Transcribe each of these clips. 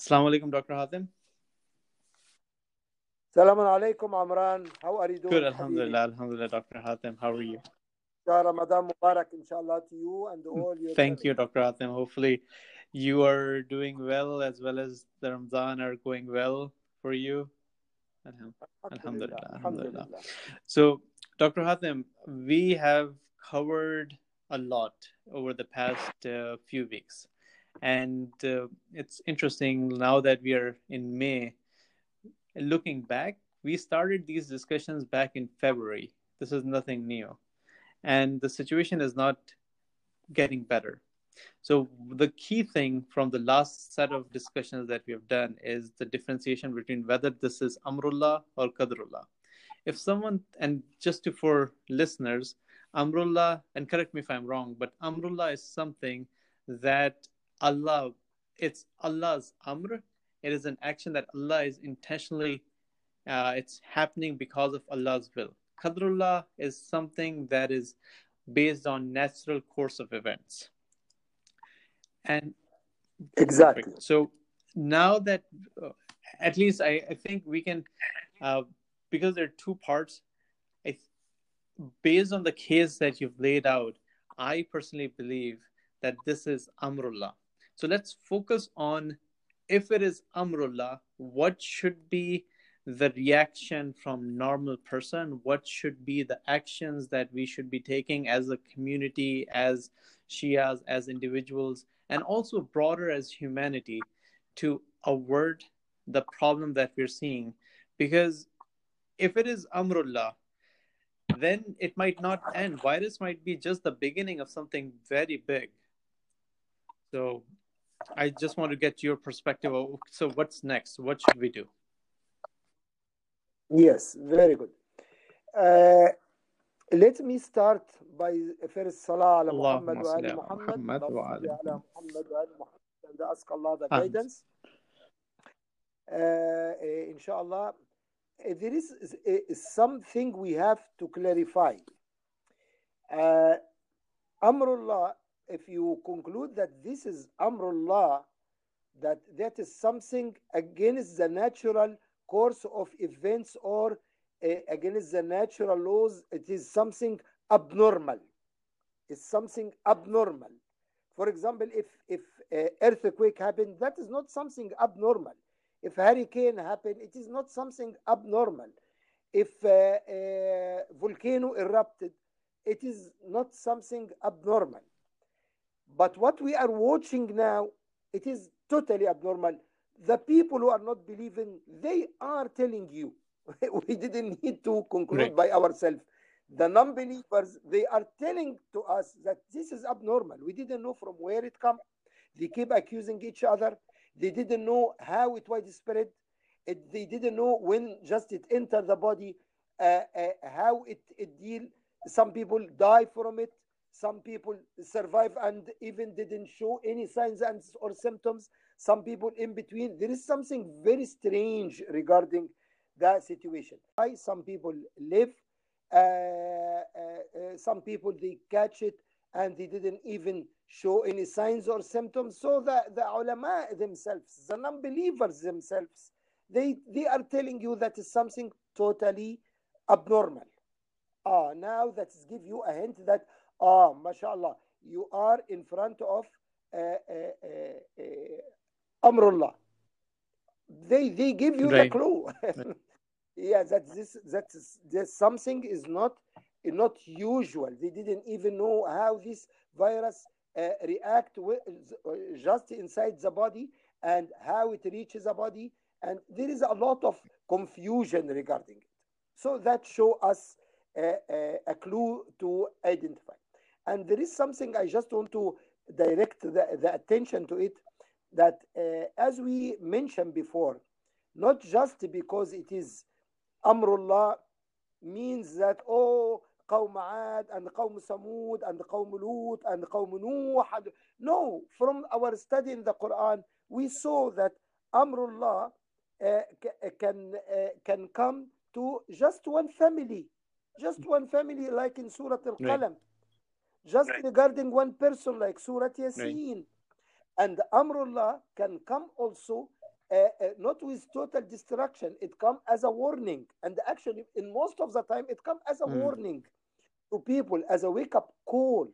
Assalamu alaikum, Dr. Hatem. Salaam alaikum, Amran. How are you doing? Good, Alhamdulillah, Alhamdulillah, Dr. Hatem. How are you? Ramadan Mubarak, inshallah, to you and all your. Thank you, Dr. Hatem. Hopefully, you are doing well as well as the Ramadan are going well for you. Alhamdulillah. Alhamdulillah. So, Dr. Hatem, we have covered a lot over the past uh, few weeks. And uh, it's interesting now that we are in May, looking back, we started these discussions back in February. This is nothing new. And the situation is not getting better. So, the key thing from the last set of discussions that we have done is the differentiation between whether this is Amrullah or Qadrullah. If someone, and just to, for listeners, Amrullah, and correct me if I'm wrong, but Amrullah is something that Allah, it's Allah's Amr. It is an action that Allah is intentionally, uh, it's happening because of Allah's will. Qadrullah is something that is based on natural course of events. And exactly. Perfect. So now that, uh, at least I, I think we can, uh, because there are two parts, I, based on the case that you've laid out, I personally believe that this is Amrullah. So let's focus on if it is Amrullah, what should be the reaction from normal person? What should be the actions that we should be taking as a community as shias as individuals and also broader as humanity to avert the problem that we're seeing? Because if it is amrullah then it might not end. Virus might be just the beginning of something very big. So i just want to get your perspective so what's next what should we do Yes, very good. Uh, let me start by first Salah ala Muhammad wa ali Muhammad, Muhammad ala Muhammad wa ali Muhammad, and ask Allah the guidance. Uh, inshallah, there is uh, something we have to clarify. Uh, Amrullah, if you conclude that this is Amrullah, that that is something against the natural course of events or uh, against the natural laws it is something abnormal. It's something abnormal. For example if if uh, earthquake happened that is not something abnormal. If hurricane happened it is not something abnormal. If uh, volcano erupted it is not something abnormal but what we are watching now it is totally abnormal the people who are not believing, they are telling you. we didn't need to conclude right. by ourselves. The non believers, they are telling to us that this is abnormal. We didn't know from where it come. They keep accusing each other. They didn't know how it widespread. It, they didn't know when just it entered the body, uh, uh, how it, it deal. Some people die from it. Some people survive and even didn't show any signs and or symptoms some people in between. There is something very strange regarding that situation. Why some people live, uh, uh, uh, some people they catch it and they didn't even show any signs or symptoms. So the, the ulama themselves, the non-believers themselves, they, they are telling you that is something totally abnormal. Ah, now that give you a hint that, ah, mashallah, you are in front of uh, uh, uh, Amrullah. They they give you right. the clue. yeah, that this that is, something is not not usual. They didn't even know how this virus uh, react with, just inside the body and how it reaches the body, and there is a lot of confusion regarding it. So that show us a, a, a clue to identify. And there is something I just want to direct the, the attention to it that, uh, as we mentioned before, not just because it is Amrullah means that, oh, Qawm Ad and Qawm Samud and Qawm Lut and Qawm Nuh. No, from our study in the Quran, we saw that Amrullah uh, uh, can, uh, can come to just one family, just one family, like in Surah Al Qalam. Right just right. regarding one person like Surah Yasin. Right. And Amrullah can come also uh, uh, not with total destruction. It comes as a warning, and actually, in most of the time, it comes as a Mm. warning to people, as a wake-up call.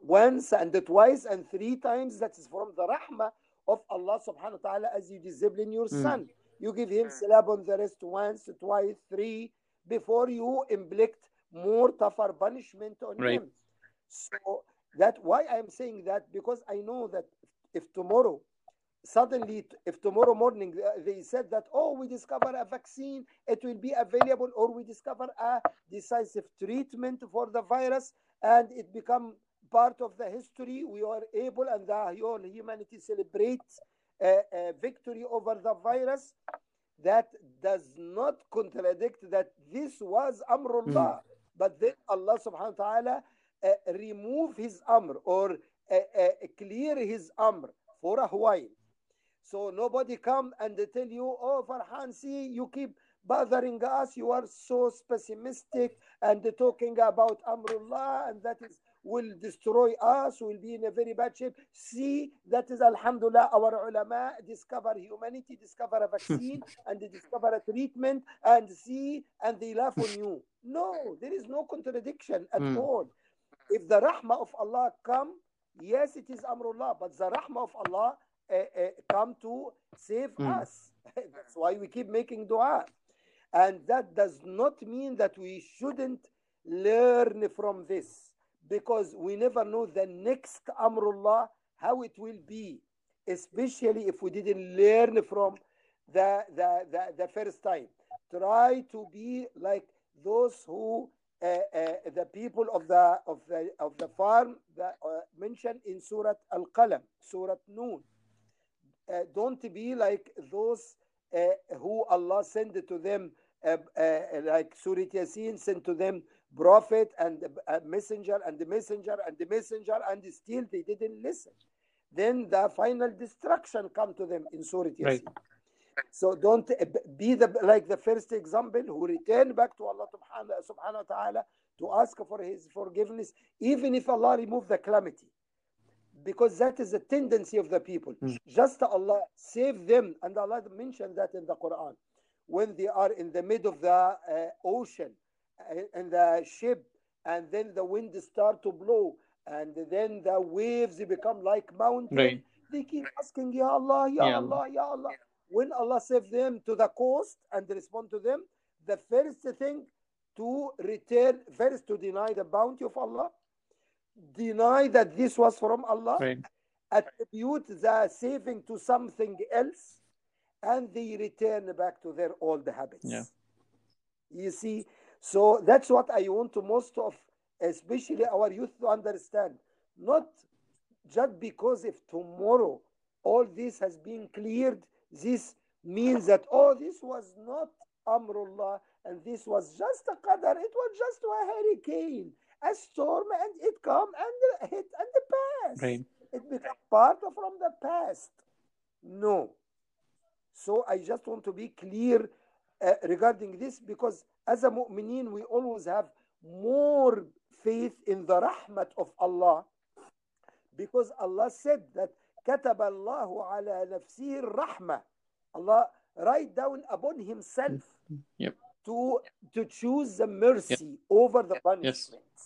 Once and twice and three times. That is from the rahmah of Allah Subhanahu wa Taala as you discipline your Mm. son. You give him slap on the wrist once, twice, three, before you inflict more tougher punishment on Right. him. So that why I'm saying that because I know that if tomorrow suddenly if tomorrow morning uh, they said that oh we discover a vaccine it will be available or we discover a decisive treatment for the virus and it become part of the history we are able and the whole humanity celebrates uh, victory over the virus that does not contradict that this was amrullah. But then allah subhanahu wa ta'ala remove his amr or uh, uh, clear his amr for a while so nobody come and they tell you, oh, Farhan, see, you keep bothering us. You are so pessimistic and talking about Amrullah and that is will destroy us. Will be in a very bad shape. See, that is Alhamdulillah. Our ulama discover humanity, discover a vaccine and they discover a treatment and see and they laugh on you. No, there is no contradiction at Mm. all. If the rahmah of Allah come, yes, it is Amrullah, but the rahmah of Allah uh, uh, come to save Mm. us. That's why we keep making dua. And that does not mean that we shouldn't learn from this because we never know the next Amrullah how it will be, especially if we didn't learn from the, the, the, the first time. Try to be like those who the people of the of the of the farm that uh, mentioned in Surah Al Qalam, Surah Noon uh, don't be like those uh, who Allah sent to them, uh, uh, like Surah Yasin sent to them prophet and messenger and the messenger and the messenger, and still they didn't listen. Then the final destruction come to them in Surah Yasin. Right. So don't uh, be the like the first example who returned back to Allah subhanahu, subhanahu wa ta'ala to ask for his forgiveness, even if Allah remove the calamity because that is a tendency of the people. Mm. Just Allah save them, and Allah mentioned that in the Quran when they are in the mid of the uh, ocean uh, in the ship, and then the wind start to blow, and then the waves become like mountains. Right. They keep asking, Ya Allah, Ya Ya Allah, Ya Allah. When Allah save them to the coast and respond to them, the first thing to return, first to deny the bounty of Allah, deny that this was from Allah, Right. attribute the saving to something else, and they return back to their old habits. Yeah. You see, so that's what I want to most of, especially our youth, to understand. Not just because if tomorrow all this has been cleared, this means that oh, this was not Amrullah and this was just a qadar, it was just a hurricane, a storm, and it come and hit and pass. Right. It became part of from the past. No. So I just want to be clear uh, regarding this because as a mu'mineen, we always have more faith in the rahmat of Allah because Allah said that كتب الله على نفسه الرحمة Allah write down upon himself Yep. to to choose the mercy over the Yes. punishment.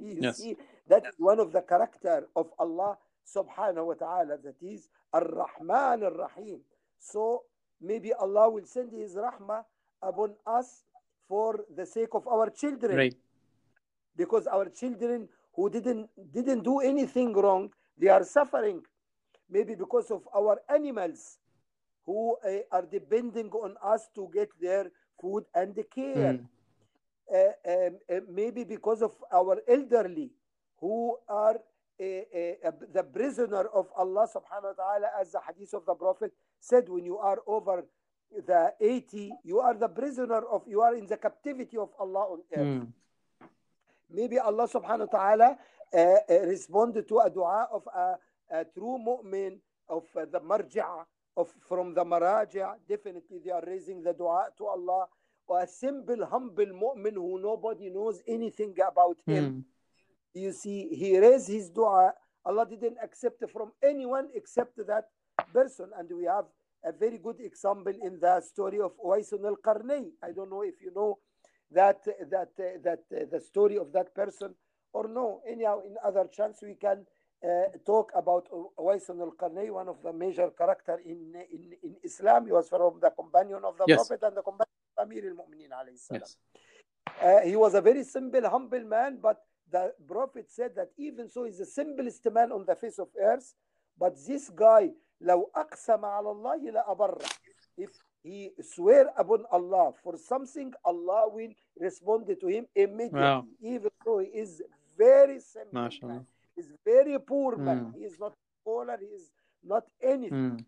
you Yes. see, that is one of the character of Allah subhanahu wa ta'ala, that is Ar-Rahman Ar-Rahim. So maybe Allah will send His Rahmah upon us for the sake of our children Right. because our children who didn't didn't do anything wrong they are suffering maybe because of our animals who uh, are depending on us to get their food and care Mm. uh, um, uh, maybe because of our elderly who are the prisoner of Allah subhanahu wa ta'ala as the hadith of the prophet said when you are over the 80 you are the prisoner of you are in the captivity of Allah on earth Mm. maybe Allah subhanahu wa ta'ala responded to a dua of a, a true mu'min of uh, the marja' of from the maraja definitely they are raising the dua to Allah or a simple humble mu'min who nobody knows anything about him Mm. you see he raised his dua Allah didn't accept it from anyone except that person and we have a very good example in the story of Uwais al-Qarni. I don't know if you know that that uh, that uh, the story of that person or no. Anyhow, in other chance we can talk about Uwais al-Qarni, one of the major character in, in in Islam. He was from the companion of the Yes. Prophet and the companion of Amir al-Mu'minin alayhi salam. Yes. Uh, he was a very simple, humble man, but the Prophet said that even so, he's the simplest man on the face of earth. But this guy, لو أقسم على الله لأبره. If he swear upon Allah for something, Allah will respond to him immediately. Wow. Even though he is very simple man. MashaAllah. He's very poor man. Mm. He is not scholar. He is not anything. Mm.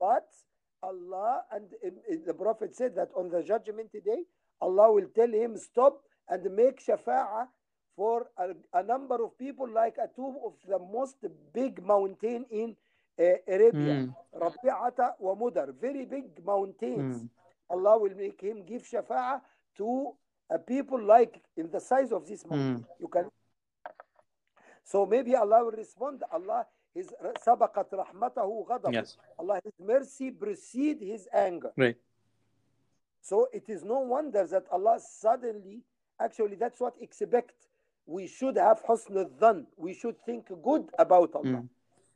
But Allah and the Prophet said that on the judgment day, Allah will tell him stop and make shafa'ah for a, a number of people like a two of the most big mountain in uh, Arabia, Mm. Rabi'ata wa Mudar, very big mountains. Mm. Allah will make him give shafa'ah to a people like in the size of this mountain. You can. So maybe Allah will respond. Allah his sabaqat rahmatahu ghadab. Yes. Allah, His mercy precede His anger. Right. So it is no wonder that Allah suddenly, actually, that's what expect. We should have husn al We should think good about Allah. Mm.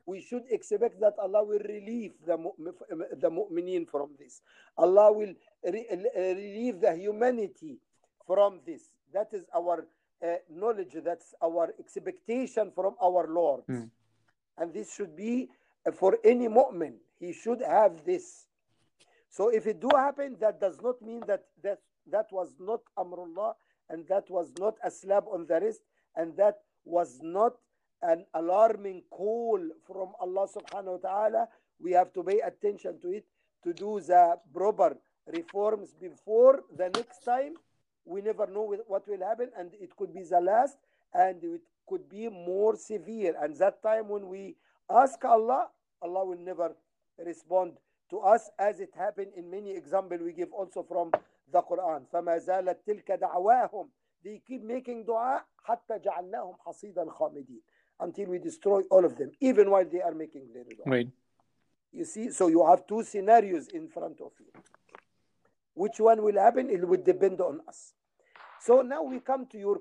We should expect that Allah will relieve the the mu'mineen from this. Allah will re- relieve the humanity from this. That is our uh, knowledge. That's our expectation from our Lord. Mm. And this should be uh, for any mu'min. He should have this. So if it do happen, that does not mean that that, that was not Amrullah and that was not a slap on the wrist and that was not an alarming call from Allah subhanahu wa ta'ala. We have to pay attention to it to do the proper reforms before the next time We never know wh- what will happen and it could be the last and it could be more severe. And that time when we ask Allah, Allah will never respond to us as it happened in many examples we give also from the Quran. فما زالت تلك دعواهم They keep making dua حتى جعلناهم حصيدا خامدين until we destroy all of them, even while they are making their dua. Right. You see, so you have two scenarios in front of you. Which one will happen? It will depend on us. So now we come to your